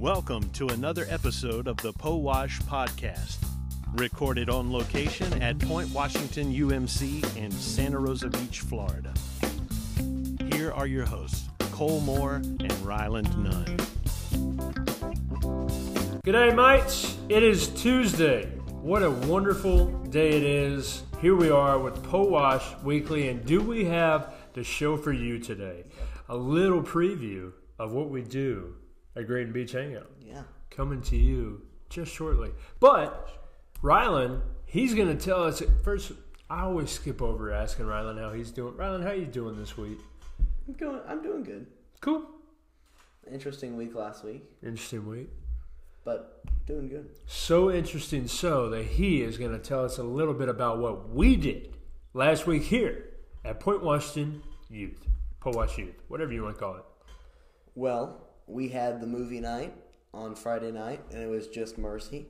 Welcome to another episode of the POWASH Podcast, recorded on location at Point Washington UMC in Santa Rosa Beach, Florida. Here are your hosts, Cole Moore and Ryland Nunn. G'day, mates. It is Tuesday. What a wonderful day it is. Here we are with POWASH Weekly, and do we have the show for you today? A little preview of what we do at Grayton Beach Hangout. Yeah. Coming to you just shortly. But Rylan, he's going to tell us first. I always skip over asking Rylan how he's doing. Rylan, how you doing this week? I'm going. I'm doing good. Cool. Interesting week last week, Interesting week. but doing good. So interesting, so that he is going to tell us a little bit about what we did last week here at Point Washington Youth, Powash Youth, whatever you want to call it. Well, we had the movie night on Friday night, and it was just Mercy.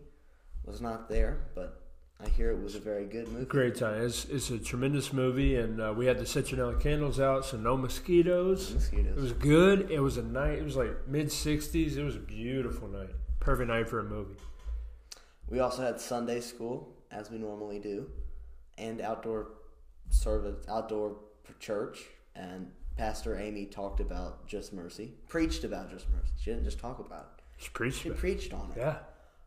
Was not there, but I hear it was a very good movie. Great time. It's, it's a tremendous movie, and uh, we had the citronella candles out, so no mosquitoes. Mosquitoes. It was good. It was a night. It was like mid 60s. It was a beautiful night. Perfect night for a movie. We also had Sunday school, as we normally do, and outdoor service, outdoor church, and Pastor Amy talked about Just Mercy, preached about Just Mercy. She didn't just talk about it; Just preached. she it. preached on it. Yeah,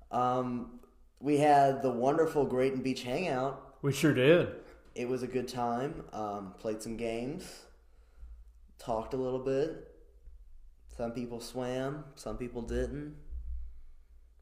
Um, we had the wonderful Grayton Beach Hangout. we sure did. It was a good time. Um, played some games, talked a little bit. Some people swam, some people didn't.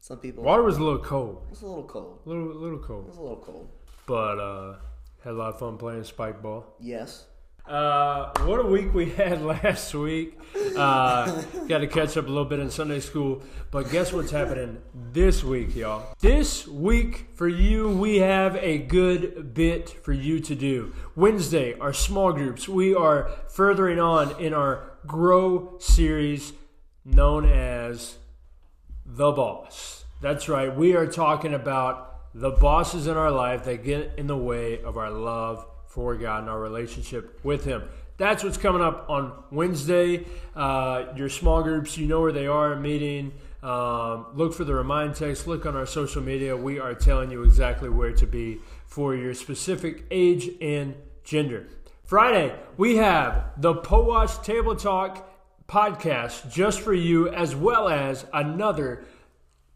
Some people. Water was a little cold. It was a little cold. A little, little It cold. was a little cold. But uh, had a lot of fun playing spike ball. Yes. Uh, what a week we had last week. Uh, got to catch up a little bit in Sunday school. But guess what's happening this week, y'all? This week for you, we have a good bit for you to do. Wednesday, our small groups. We are furthering on in our Grow series known as The Boss. That's right. We are talking about the bosses in our life that get in the way of our love for God and our relationship with Him. That's what's coming up on Wednesday. Uh, your small groups, you know where they are meeting. Um, look for the remind text. Look on our social media. We are telling you exactly where to be for your specific age and gender. Friday, we have the POWASH Table Talk podcast just for you, as well as another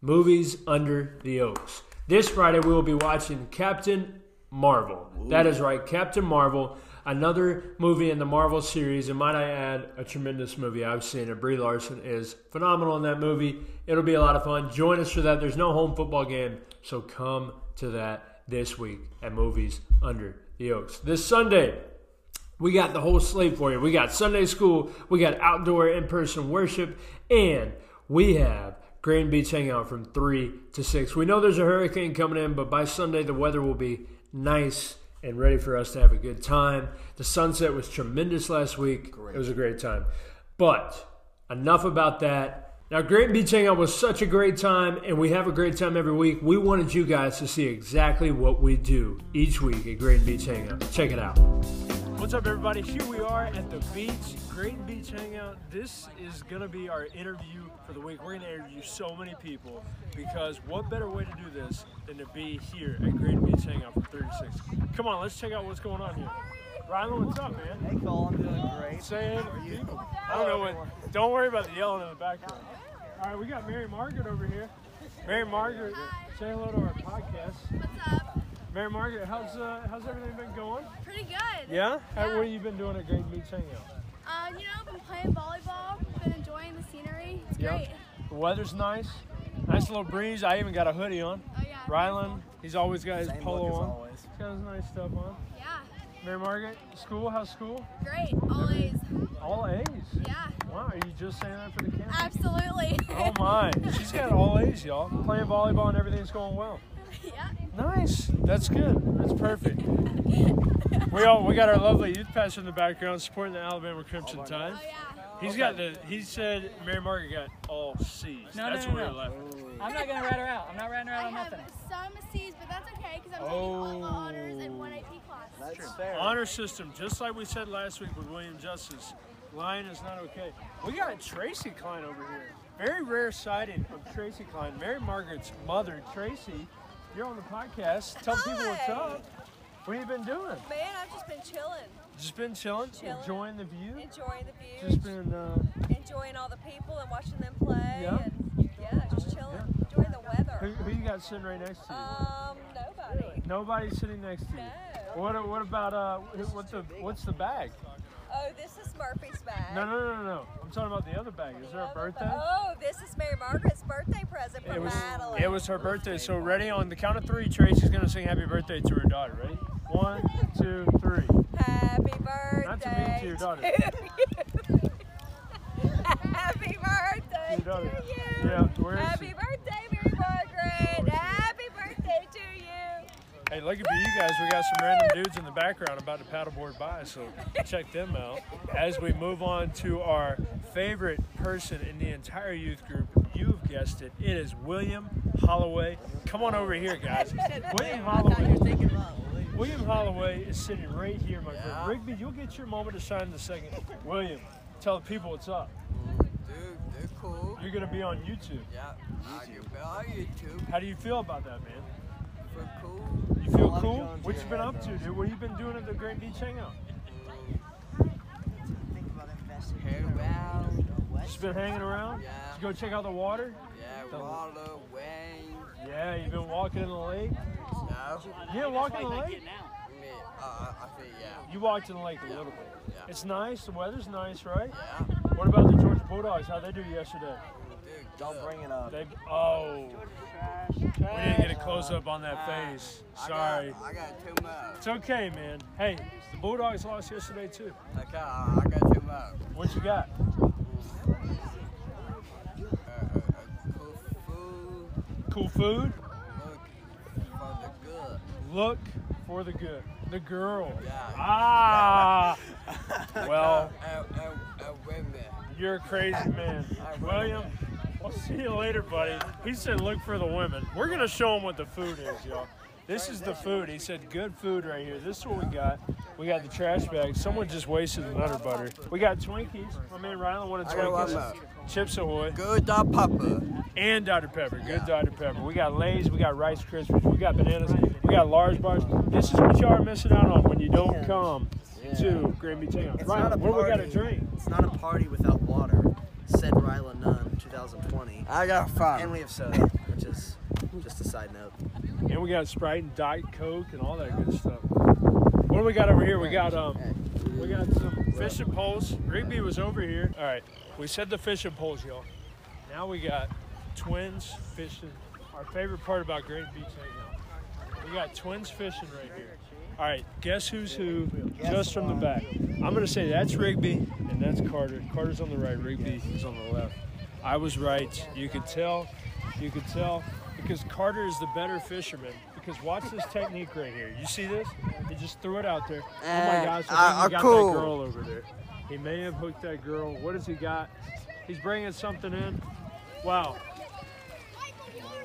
Movies Under the Oaks. This Friday, we will be watching Captain Marvel. That is right, Captain Marvel, another movie in the Marvel series, and might I add, a tremendous movie. I've seen it. Brie Larson is phenomenal in that movie. It'll be a lot of fun. Join us for that. There's no home football game, so come to that this week at Movies Under the Oaks. This Sunday, we got the whole slate for you. We got Sunday school, we got outdoor in person worship, and we have Grayton Beach Hangout from 3 to 6. We know there's a hurricane coming in, but by Sunday the weather will be nice and ready for us to have a good time. The sunset was tremendous last week. It was a great time. But enough about that. Now, Grayton Beach Hangout was such a great time, and we have a great time every week. We wanted you guys to see exactly what we do each week at Grayton Beach Hangout. Check it out. What's up, everybody? Here we are at the beach, Grayton Beach Hangout. This is gonna be our interview for the week. We're gonna interview so many people because what better way to do this than to be here at Grayton Beach Hangout for 36? Come on, let's check out what's going on here. Rylan, what's up, man? Hey Cole, I'm doing great. Saying, I don't know what. Don't worry about the yelling in the background. All right, we got Mary Margaret over here. Mary Margaret, say hello to our podcast. What's up? Mary Margaret, how's uh, how's everything been going? Pretty good. Yeah. How, Yeah. what have you been doing at Grayton Beach Hangout? Uh, you know, I've been playing volleyball, been enjoying the scenery. It's Yeah. great. The weather's nice. Nice little breeze. I even got a hoodie on. Oh yeah. Rylan, he's always got his Same polo look as on. always. He's got his nice stuff on. Yeah. Mary Margaret, school? How's school? Great. Always. All A's. Yeah. Wow, are you just saying that for the camera? Absolutely. Oh my, she's got all A's, y'all. Playing volleyball and everything's going well. Yeah. Nice. That's good. That's perfect. We all we got our lovely youth pastor in the background supporting the Alabama Crimson oh Tide. Oh yeah. He's got the. He said Mary Margaret got all C's. No, That's no, where no, we're no. laughing. I'm not gonna rat her out. I'm not ratting her out I on have nothing. some C's, but that's okay because I'm taking all the honors and one AP class. That's fair. Honor system, just like we said last week with William Justice. Lying is not okay. We got Tracy Klein over here. Very rare sighting of Tracy Klein, Mary Margaret's mother, Tracy. You're on the podcast. Tell people what's up. What have you been doing? Man, I've just been chilling, Just been chilling, Chilling. enjoying the view. enjoying the view, Just been uh, enjoying all the people and watching them play. Yeah. And yeah, just chilling, enjoying the weather. who you got sitting right next to you? Um, nobody. Nobody's sitting next to you. No. What what about uh who- what's the what's the bag? Oh, this is Murphy's bag. No no no no no. I'm talking about the other bag. Is there a birthday? Oh, this is Mary Margaret's birthday present from It was Madeline. it was her birthday. So ready on the count of three, Tracy's gonna sing happy birthday to her daughter. Ready? One, two, three. Happy birthday Not to me, to your daughter. you. Happy birthday Your daughter. to you. Yeah, Happy birthday, Mary Margaret. Happy birthday to you. Hey, lucky for you guys, we got some random dudes in the background about to paddleboard by, so check them out. As we move on to our favorite person in the entire youth group, you've guessed it, it is William Holloway. Come on over here, guys. William Holloway. William Holloway is sitting right here, my friend. Rigby, you'll get your moment to shine in a second. William, tell the people what's up. Dude, they're cool. You're gonna be on YouTube. Yeah, I can be on YouTube. How do you feel about that, man? For cool. You feel cool? What you been up to, dude? What you been doing at the Grayton Beach Hangout? Head around. Just been hanging around? Yeah. Did you go check out the water? Yeah, water, Wayne. Yeah, you've been walking in the lake? No. You didn't walk in the lake? I uh, I think, yeah. You walked in the lake a little bit. Yeah. It's nice, the weather's nice, right? Yeah. What about the Georgia Bulldogs? How'd they do yesterday? Dude, Don't good. bring it up. They oh we didn't get a close up on that face. I Sorry. got, I got too much. It's okay, man. Hey, the Bulldogs lost yesterday too. I got, I got too much. What you got? Uh, uh, uh, cool food. Look for the good. Look for the good. The girl. Yeah. Ah. Well, And, and, and women. you're a crazy man. William, I'll see you later, buddy. He said look for the women. We're gonna show him what the food is, y'all. This is the food. He said good food right here. This is what we got. We got the trash bag. Someone just wasted the nutter butter. We got Twinkies. My man Rylan wanted Twinkies. Chips Ahoy. Good dog papa. and Dr. Pepper. Good Dr. Pepper. We got Lay's, we got Rice Krispies, we got bananas, we got large bars. This is what y'all are missing out on when you don't come to Grayton Beach Hangout. It's Right, what do we got to drink? It's not a party without water. Said Ryla Nunn, 2020. I got five. And we have soda, which is just a side note. And we got Sprite and Diet Coke and all that good stuff. What do we got over here? We got um, we got some fishing poles. Rigby was over here. All right, we said the fishing poles, y'all. Now we got twins fishing. Our favorite part about Grayton Beach Hangout. We got twins fishing right here. All right, guess who's who? Just from the back. I'm gonna say that's Rigby and that's Carter. Carter's on the right. Rigby is on the left. I was right. You could tell. You could tell because Carter is the better fisherman. Because watch this technique right here. You see this? He just threw it out there. Oh my Uh, gosh! I uh, he got cool. that girl over there. He may have hooked that girl. What has he got? He's bringing something in. Wow.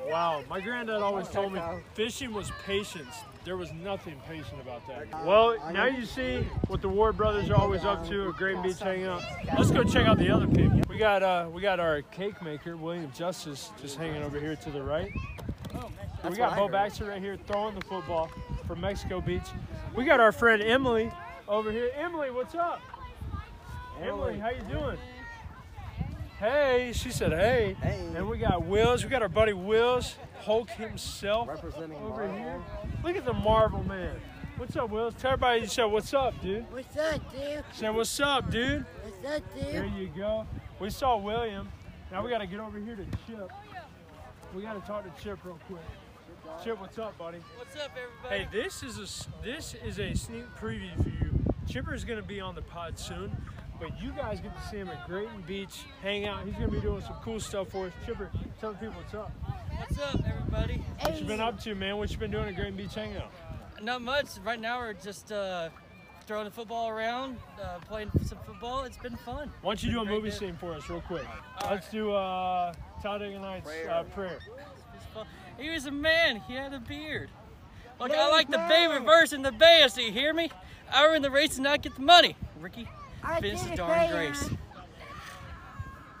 Wow. My granddad always told me fishing was patience. There was nothing patient about that. Well, now you see what the Ward brothers are always up to at Grayton Beach Hangout. Let's go check out the other people. We got uh, we got our cake maker, William Justice, just hanging over here to the right. we got Bo. Baxter right here throwing the football from Mexico Beach. We got our friend Emily over here. Emily, what's up? Emily, how you doing? Hey, she said hey. Hey. And we got Wills. We got our buddy Wills, Hulk himself Representing over Marvel. here. Look at the Marvel man. What's up, Wills? Tell everybody you said what's up, dude. What's up, dude? Say what's up, dude. What's up, dude? There you go. We saw William. Now we got to get over here to Chip. We got to talk to Chip real quick. Chip, what's up, buddy? What's up, everybody? Hey, this is a s- this is a sneak preview for you. Chipper's gonna be on the pod soon, but you guys get to see him at Grayton Beach, hang out. He's gonna be doing some cool stuff for us. Chipper, tell the people what's up. What's up, everybody? What you been up to, man? What you been doing at Grayton Beach Hangout? Not much. Right now, we're just uh, throwing the football around, uh, playing some football. It's been fun. Why don't you do a movie day. scene for us, real quick? Let's do uh, Talladega Nights uh, prayer. He was a man. He had a beard. Like I like the Bay reverse and the Bay. So you hear me? I were in the race and not get the money. Ricky, I This did is darn grace.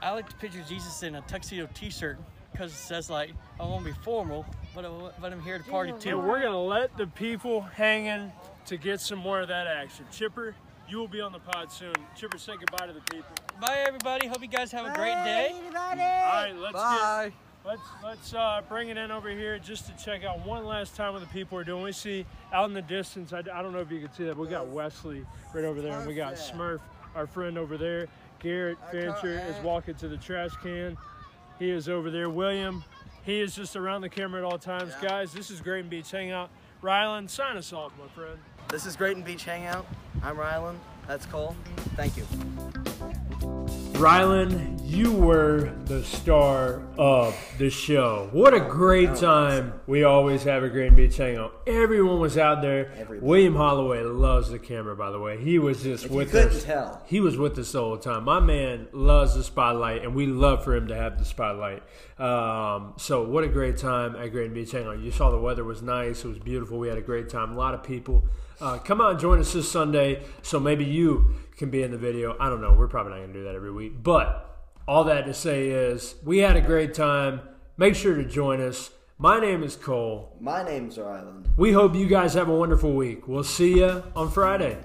I like to picture Jesus in a tuxedo T-shirt because it says like I want to be formal, but, I, but I'm here to party And too. we're gonna let the people hanging to get some more of that action. Chipper, you will be on the pod soon. Chipper, say goodbye to the people. Bye everybody. Hope you guys have a great Bye, day. everybody. All right, let's Bye. get let's let's uh, bring it in over here just to check out one last time what the people are doing. We see out in the distance. I, I don't know if you can see that. but We got Wesley right over there, and we got Smurf, our friend over there. Garrett Fancher is walking to the trash can. He is over there. William, he is just around the camera at all times. Guys, this is Grayton Beach Hangout. Rylan, sign us off, my friend. This is Grayton Beach Hangout. I'm Rylan. That's Cole. Thank you. Rylan, you were the star of the show. What a great time we always have at Grayton Beach Hangout. Everyone was out there. Everybody. William Holloway loves the camera, by the way. He was just If you with couldn't us. tell. He was with us the whole time. My man loves the spotlight, and we love for him to have the spotlight. Um, so, what a great time at Grayton Beach Hangout. You saw the weather was nice. It was beautiful. We had a great time. A lot of people. Uh, come out and join us this Sunday so maybe you can be in the video. I don't know. We're probably not going to do that every week. But all that to say is we had a great time. Make sure to join us. My name is Cole. My name's Ryland. We hope you guys have a wonderful week. We'll see you on Friday.